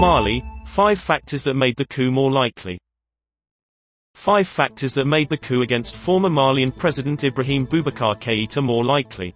Mali, 5 factors that made the coup more likely. 5 factors that made the coup against former Malian President Ibrahim Boubacar Keïta more likely.